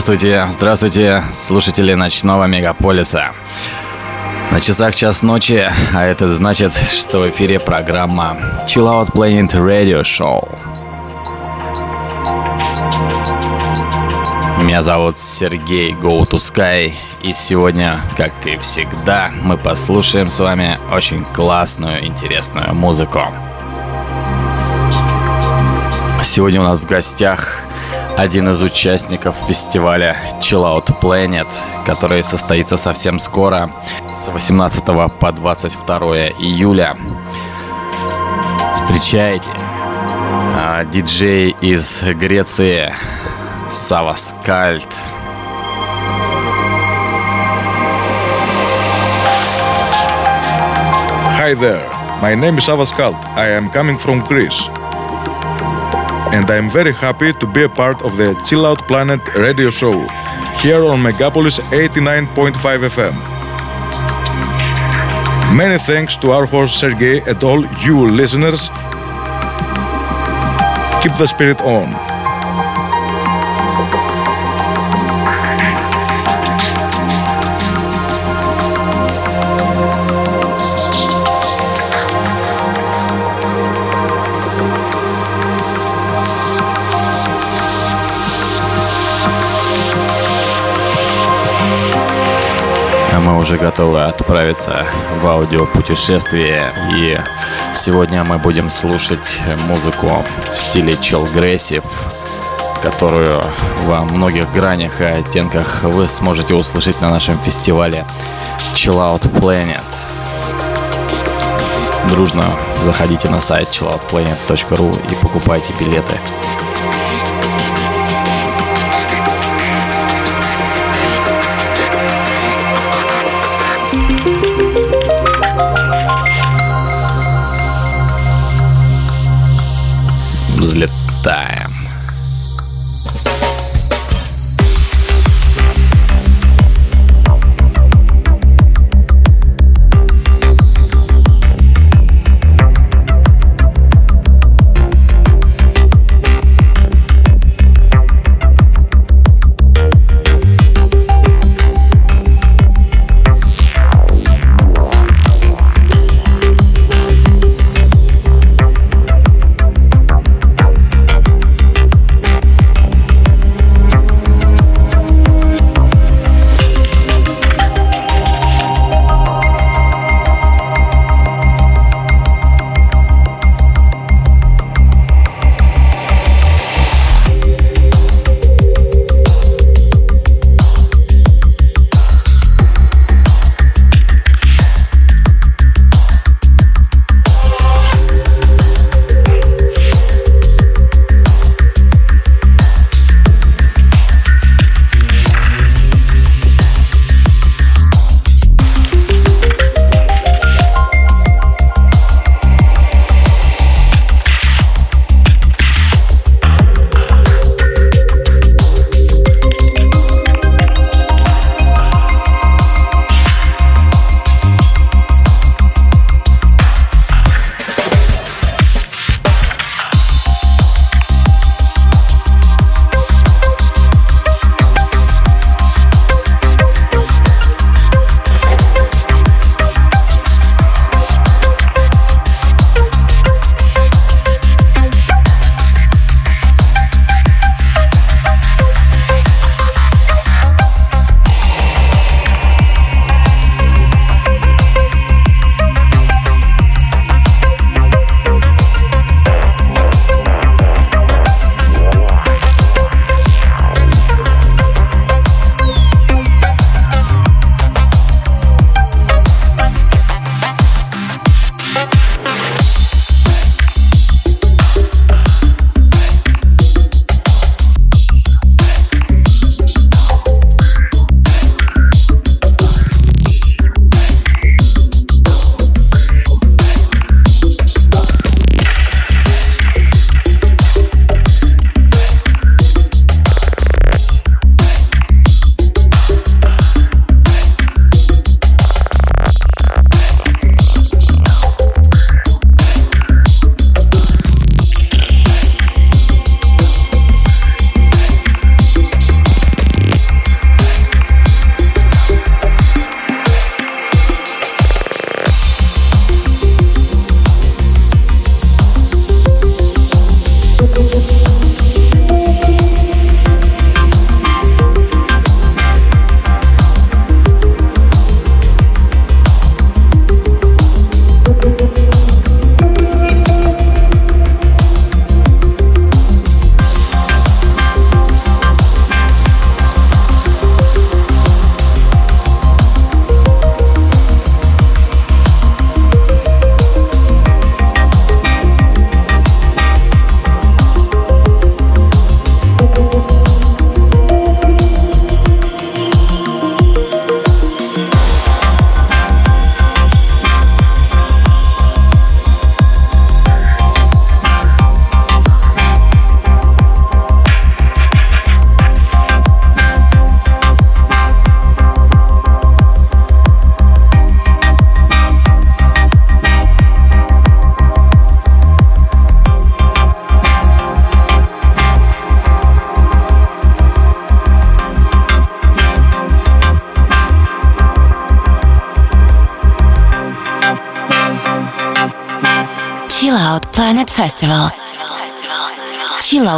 Здравствуйте, здравствуйте, слушатели ночного мегаполиса. На часах час ночи, а это значит, что в эфире программа Chill Out Planet Radio Show. Меня зовут Сергей Go to Sky, и сегодня, как и всегда, мы послушаем с вами очень классную, интересную музыку. Сегодня у нас в гостях один из участников фестиваля Chill Out Planet, который состоится совсем скоро, с 18 по 22 июля. Встречайте а, диджей из Греции Сава Скальд. Hi there, my name is Sava Skald. I am coming from Greece. And I'm very happy to be a part of the Chill Out Planet radio show here on Megapolis 89.5 FM. Many thanks to our host Sergey and all you listeners. Keep the spirit on. Уже готовы отправиться в аудиопутешествие. И сегодня мы будем слушать музыку в стиле челгрессив, которую во многих гранях и оттенках вы сможете услышать на нашем фестивале Chill Out Planet. Дружно заходите на сайт chilloutplanet.ru и покупайте билеты.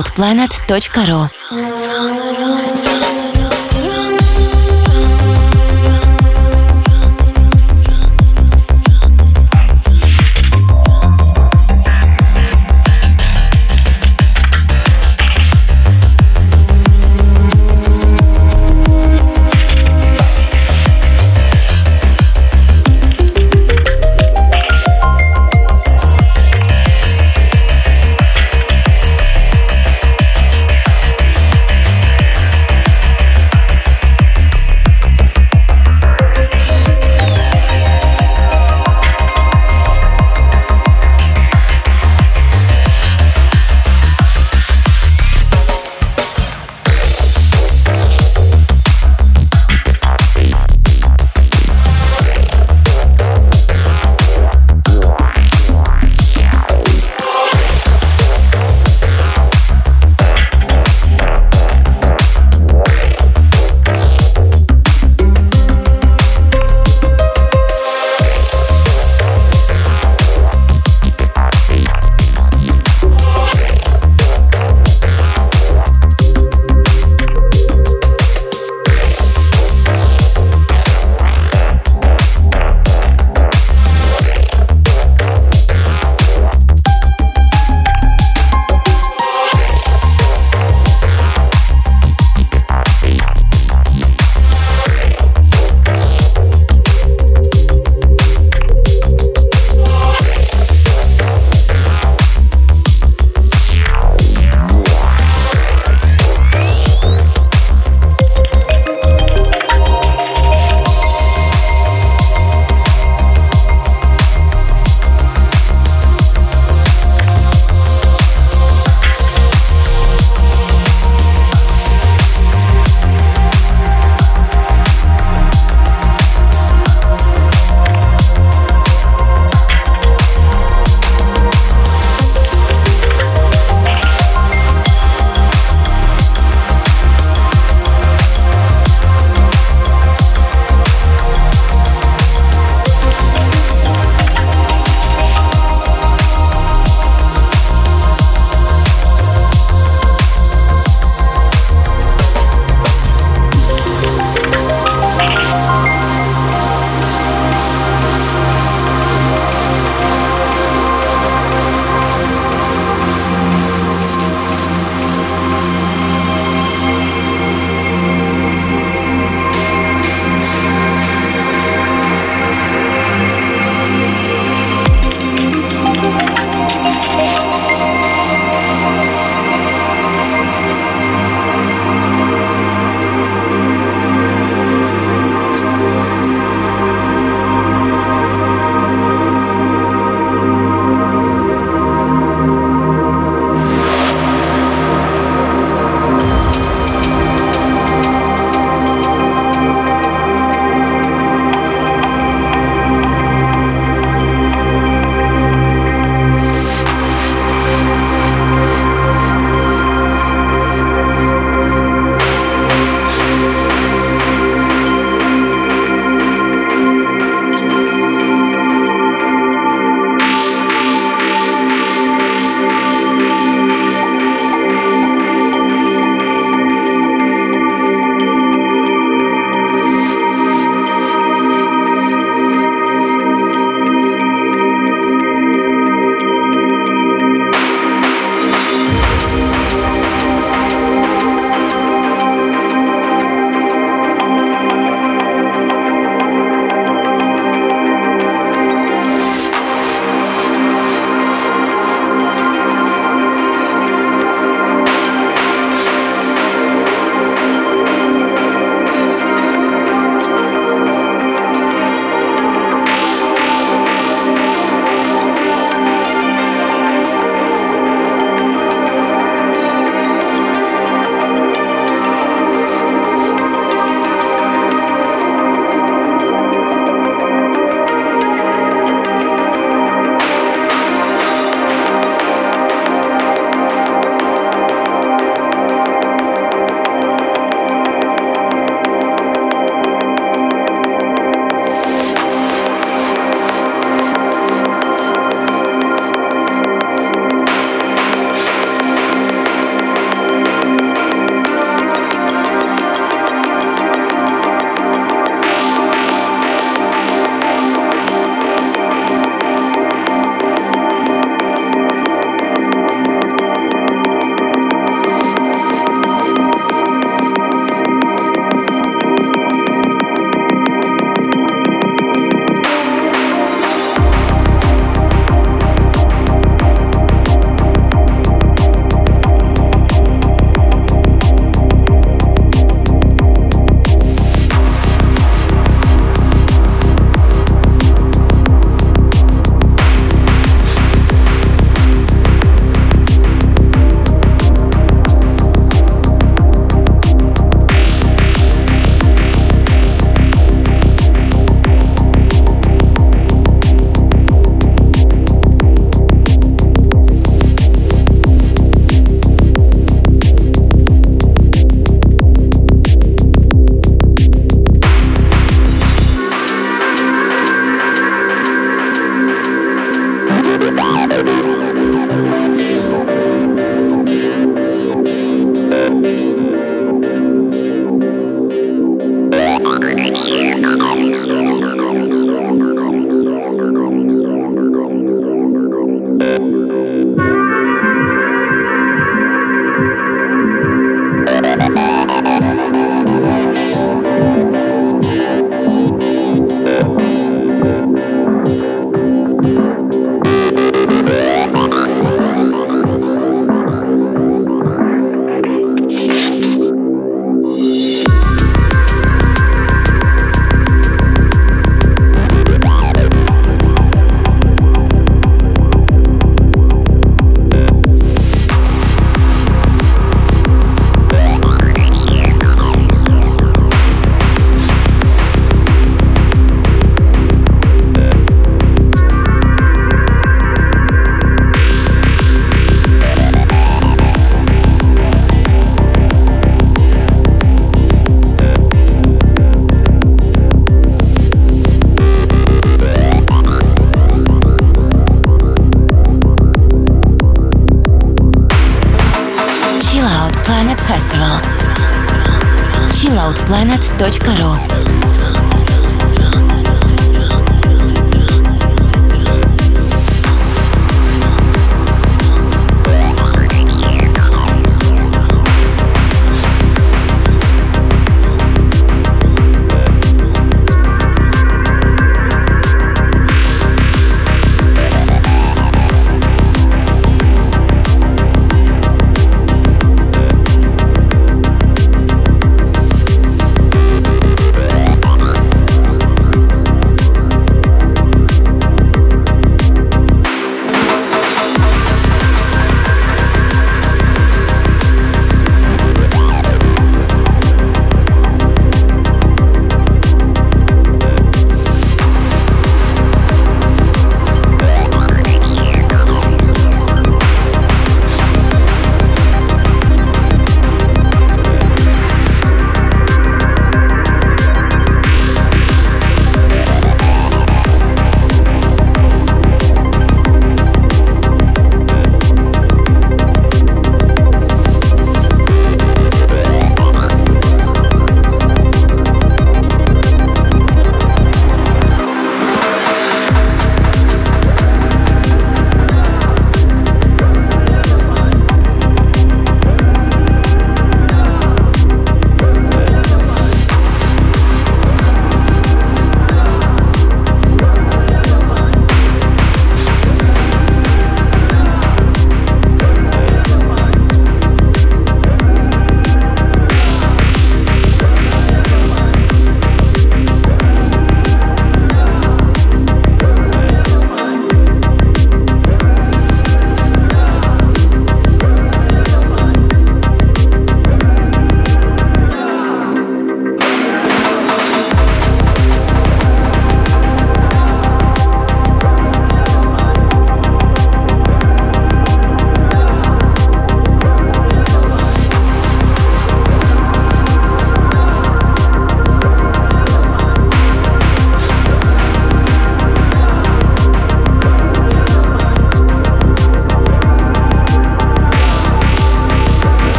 chilloutplanet.ru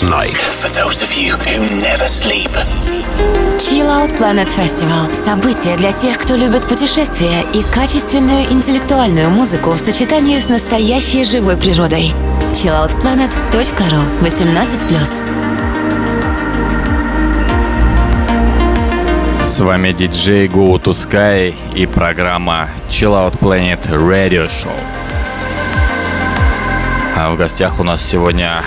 Megapolis Night. For those of you who never sleep. Chill Out Planet Festival – событие для тех, кто любит путешествия и качественную интеллектуальную музыку в сочетании с настоящей живой природой. chilloutplanet.ru 18+. С вами диджей Go to Sky и программа Chill Out Planet Radio Show. А в гостях у нас сегодня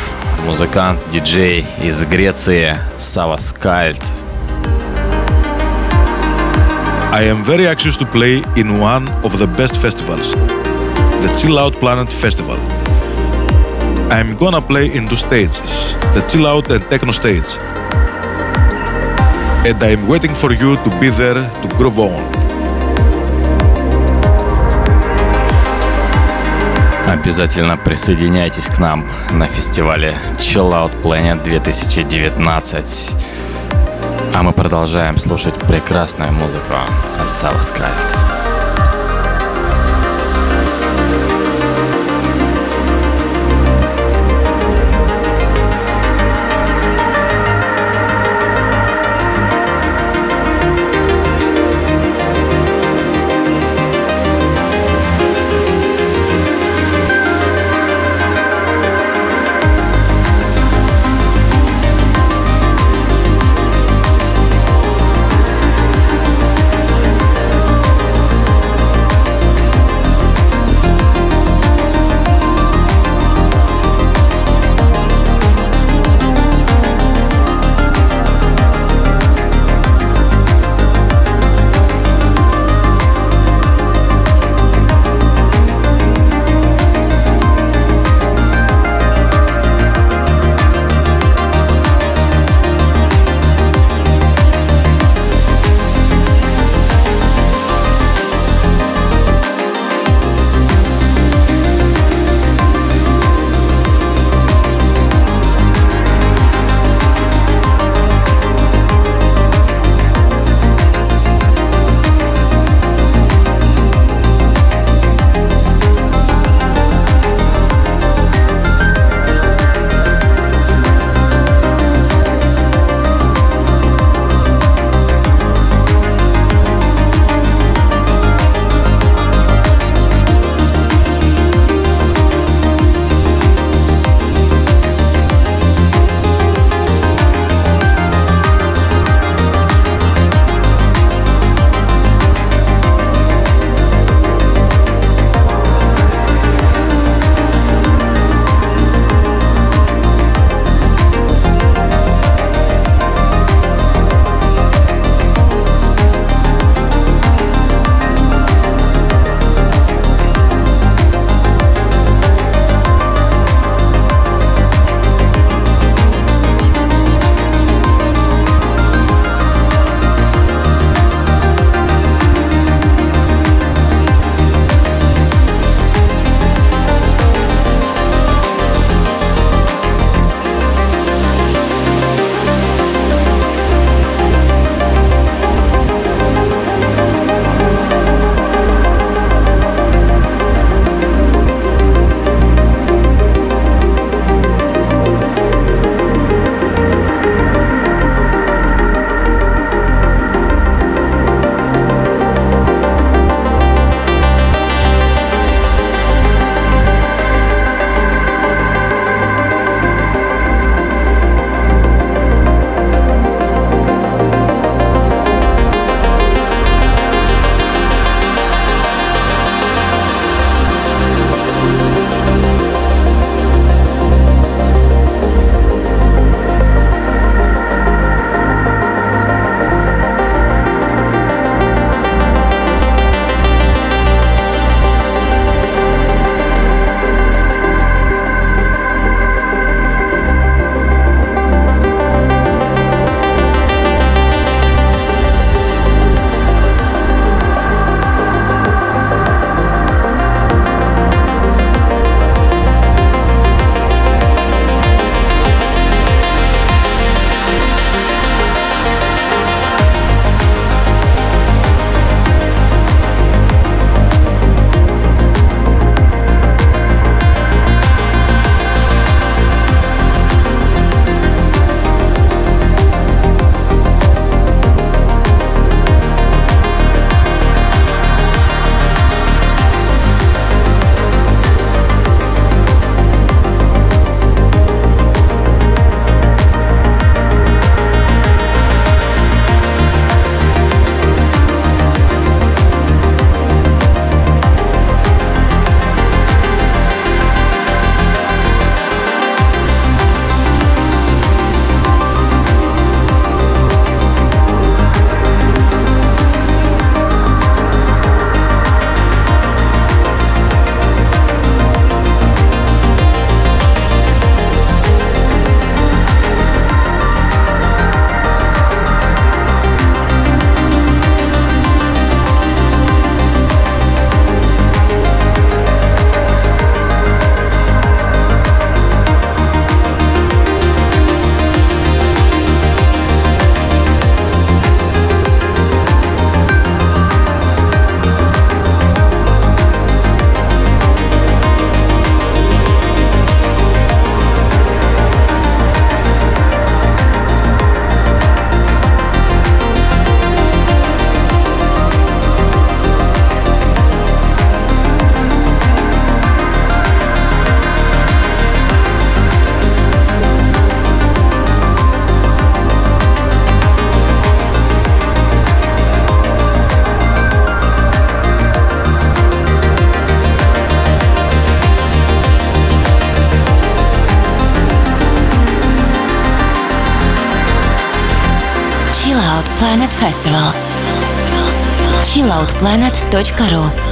музыкант, диджей из Греции Сава Скальд. I am very anxious to play in one of the best festivals, the Chill Out Planet Festival. I'm gonna play in two stages, the Chill Out and Techno stage. And I'm waiting for you to be there to groove on. Обязательно присоединяйтесь к нам на фестивале Chill Out Planet 2019. А мы продолжаем слушать прекрасную музыку от Сава Скальд. chilloutplanet.ru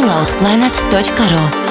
chilloutplanet.ru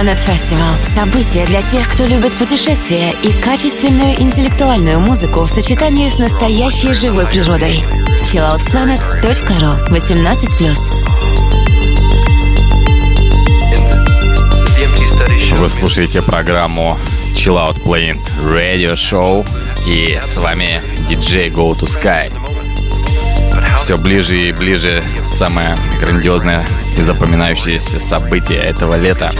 Planet Festival – событие для тех, кто любит путешествия и качественную интеллектуальную музыку в сочетании с настоящей живой природой. chilloutplanet.ru 18+. Вы слушаете программу Chill Out Planet Radio Show и с вами диджей Go to Sky. Все ближе и ближе самое грандиозное и запоминающееся событие этого лета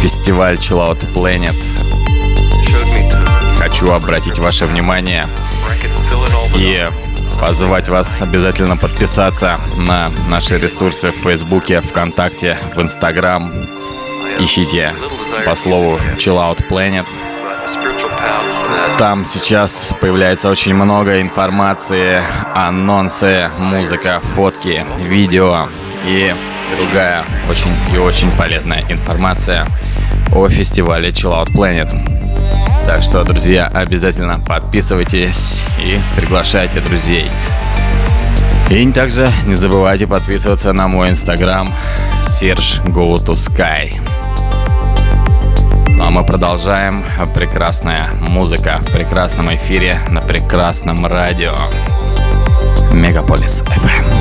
фестиваль Chill Out Planet. Хочу обратить ваше внимание и позвать вас обязательно подписаться на наши ресурсы в Фейсбуке, ВКонтакте, в Инстаграм. Ищите по слову Chill Out Planet. Там сейчас появляется очень много информации, анонсы, музыка, фотки, видео и другая очень и очень полезная информация о фестивале Chill Out Planet. Так что, друзья, обязательно подписывайтесь и приглашайте друзей. И также не забывайте подписываться на мой инстаграм Serge Go to Sky. Ну а мы продолжаем. Прекрасная музыка в прекрасном эфире на прекрасном радио. Мегаполис FM.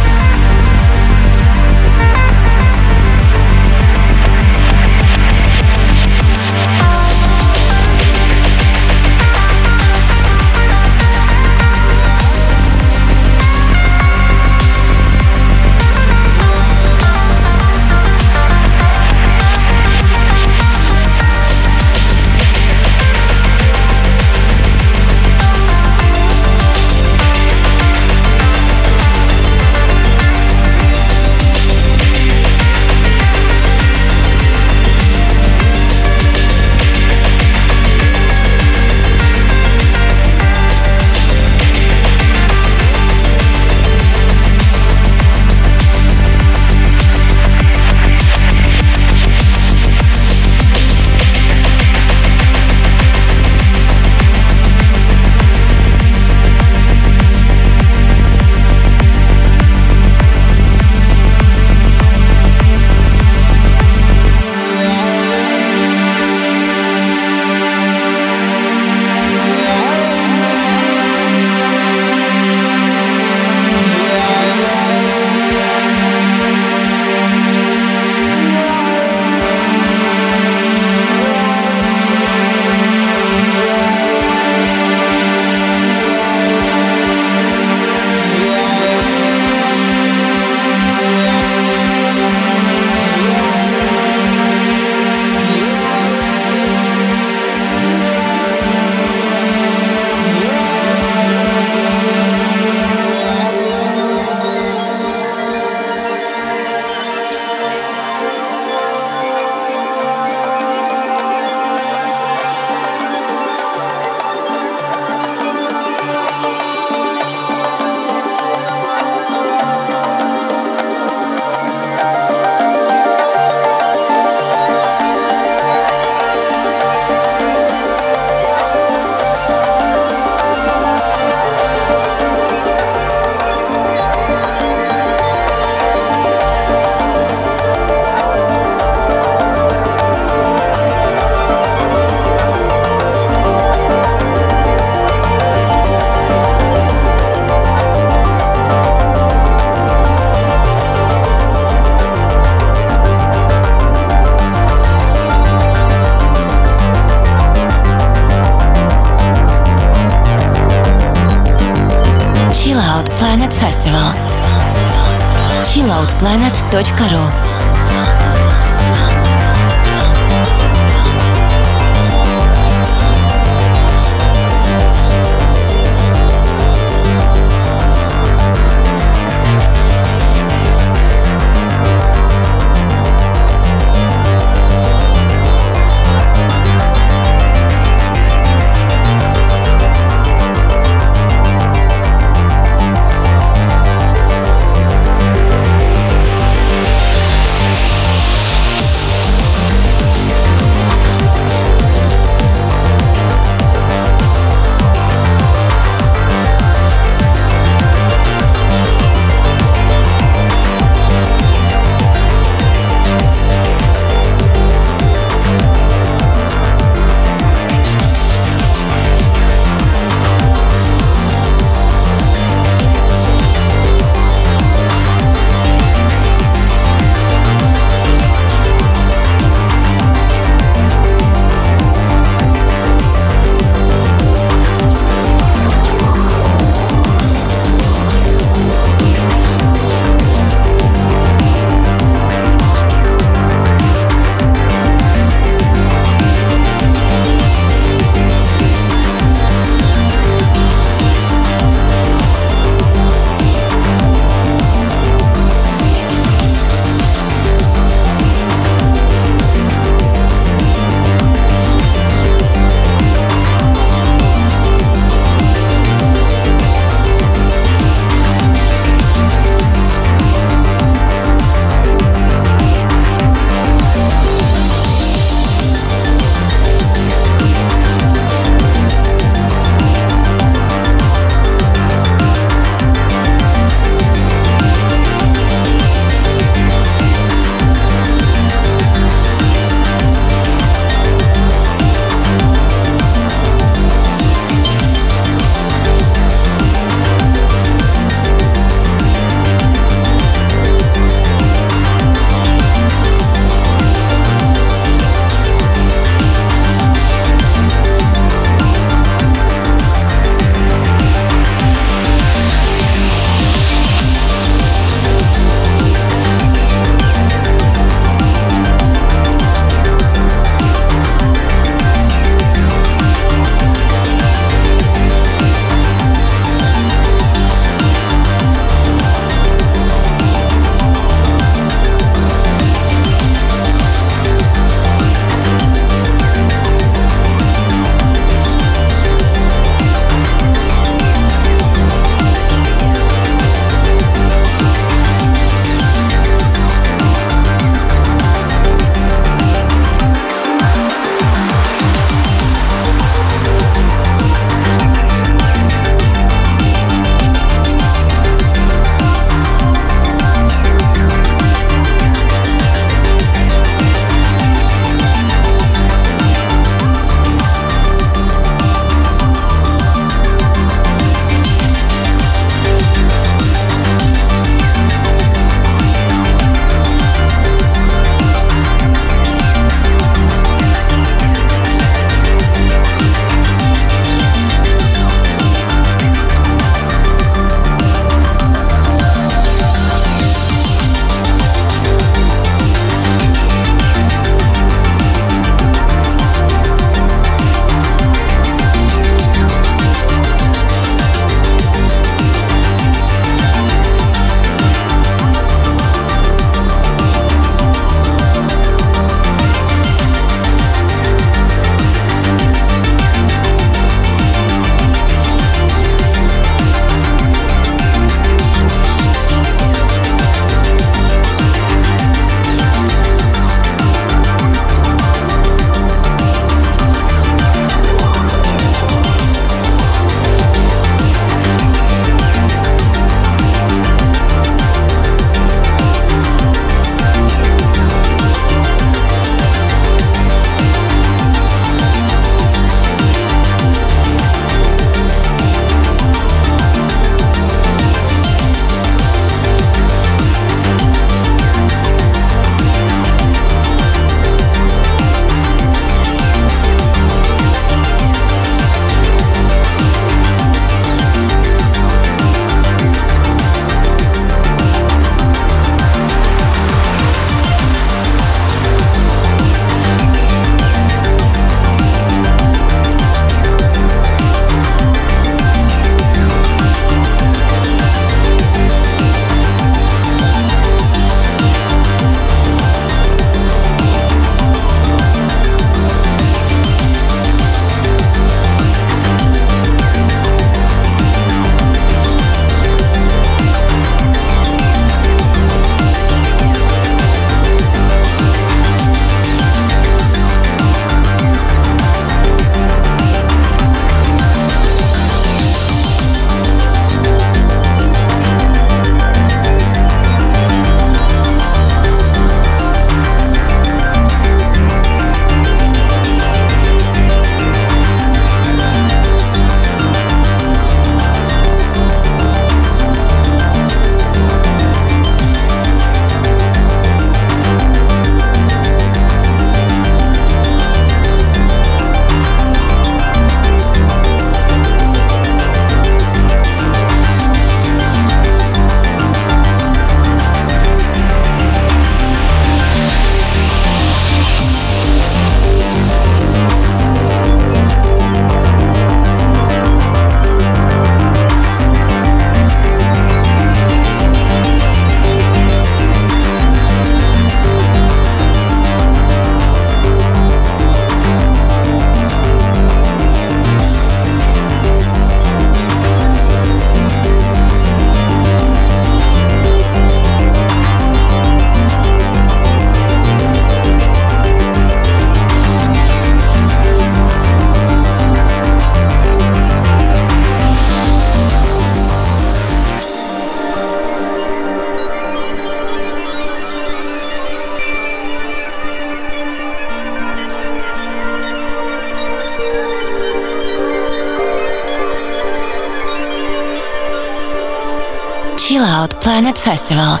Planet Festival.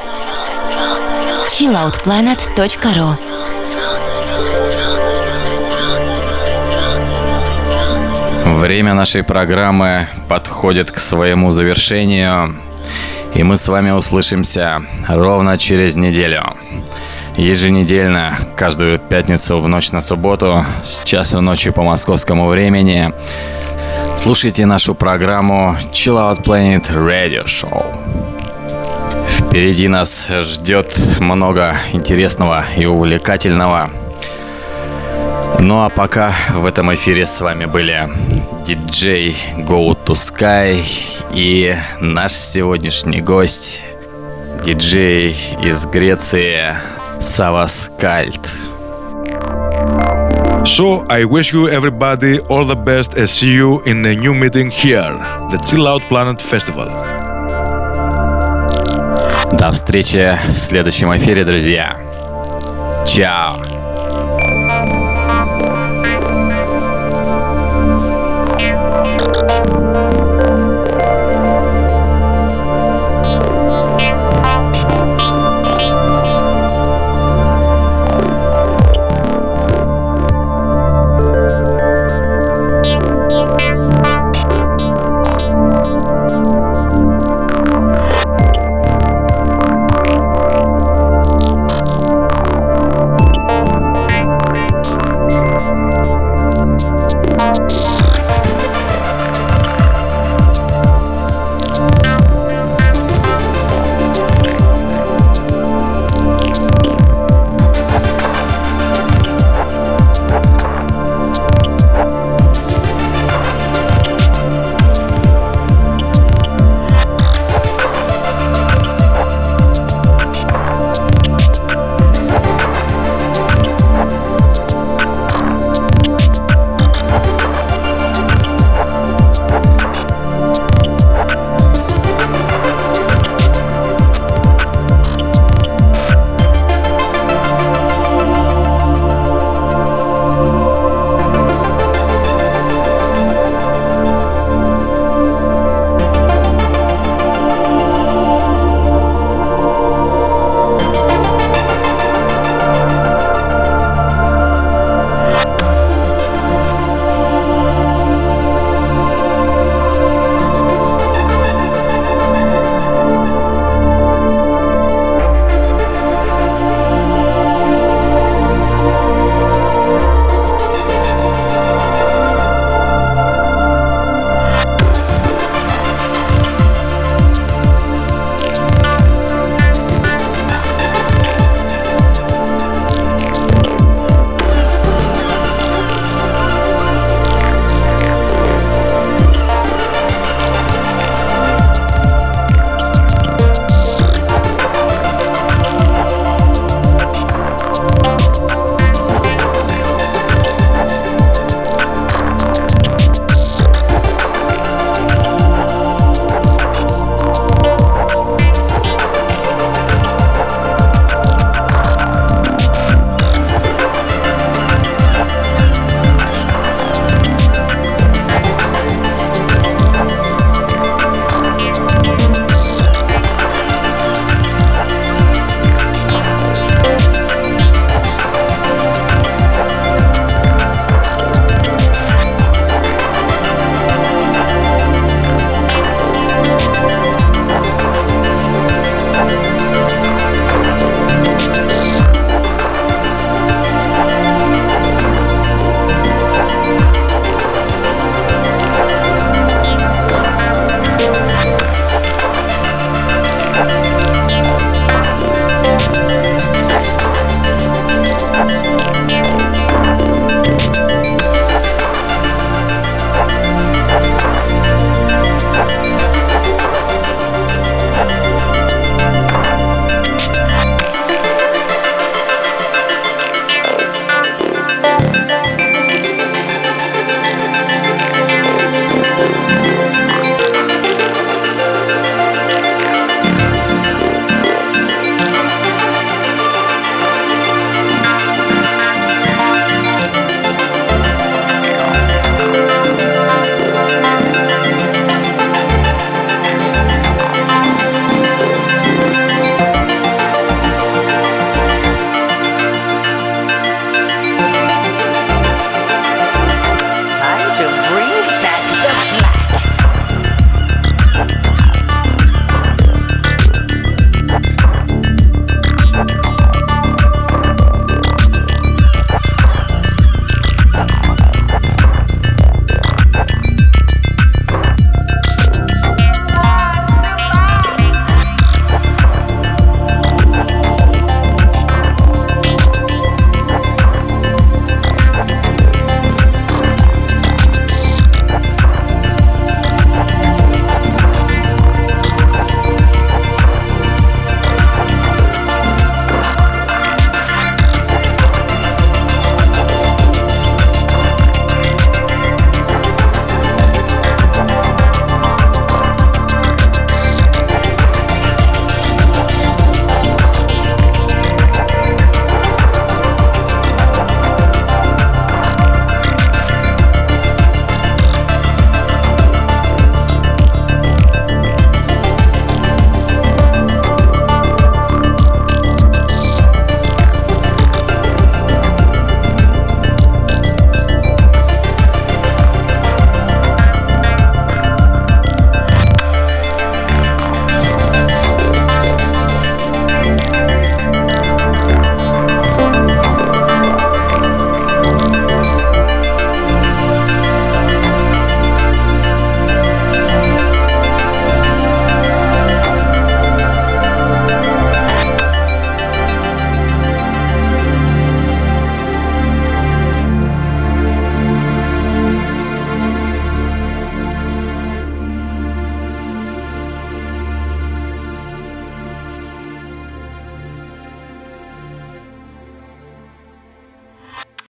chilloutplanet.ru Время нашей программы подходит к своему завершению, и мы с вами услышимся ровно через неделю. Еженедельно, каждую пятницу в ночь на субботу с часу ночи по московскому времени слушайте нашу программу Chill Out Planet Radio Show. Впереди нас ждет много интересного и увлекательного. Ну а пока в этом эфире с вами были диджей Go to Sky и наш сегодняшний гость, диджей из Греции Савас Кальт. So I wish you everybody all the best and see you in a new meeting here, the Chill Out Planet Festival. До встречи в следующем эфире, друзья. Чао.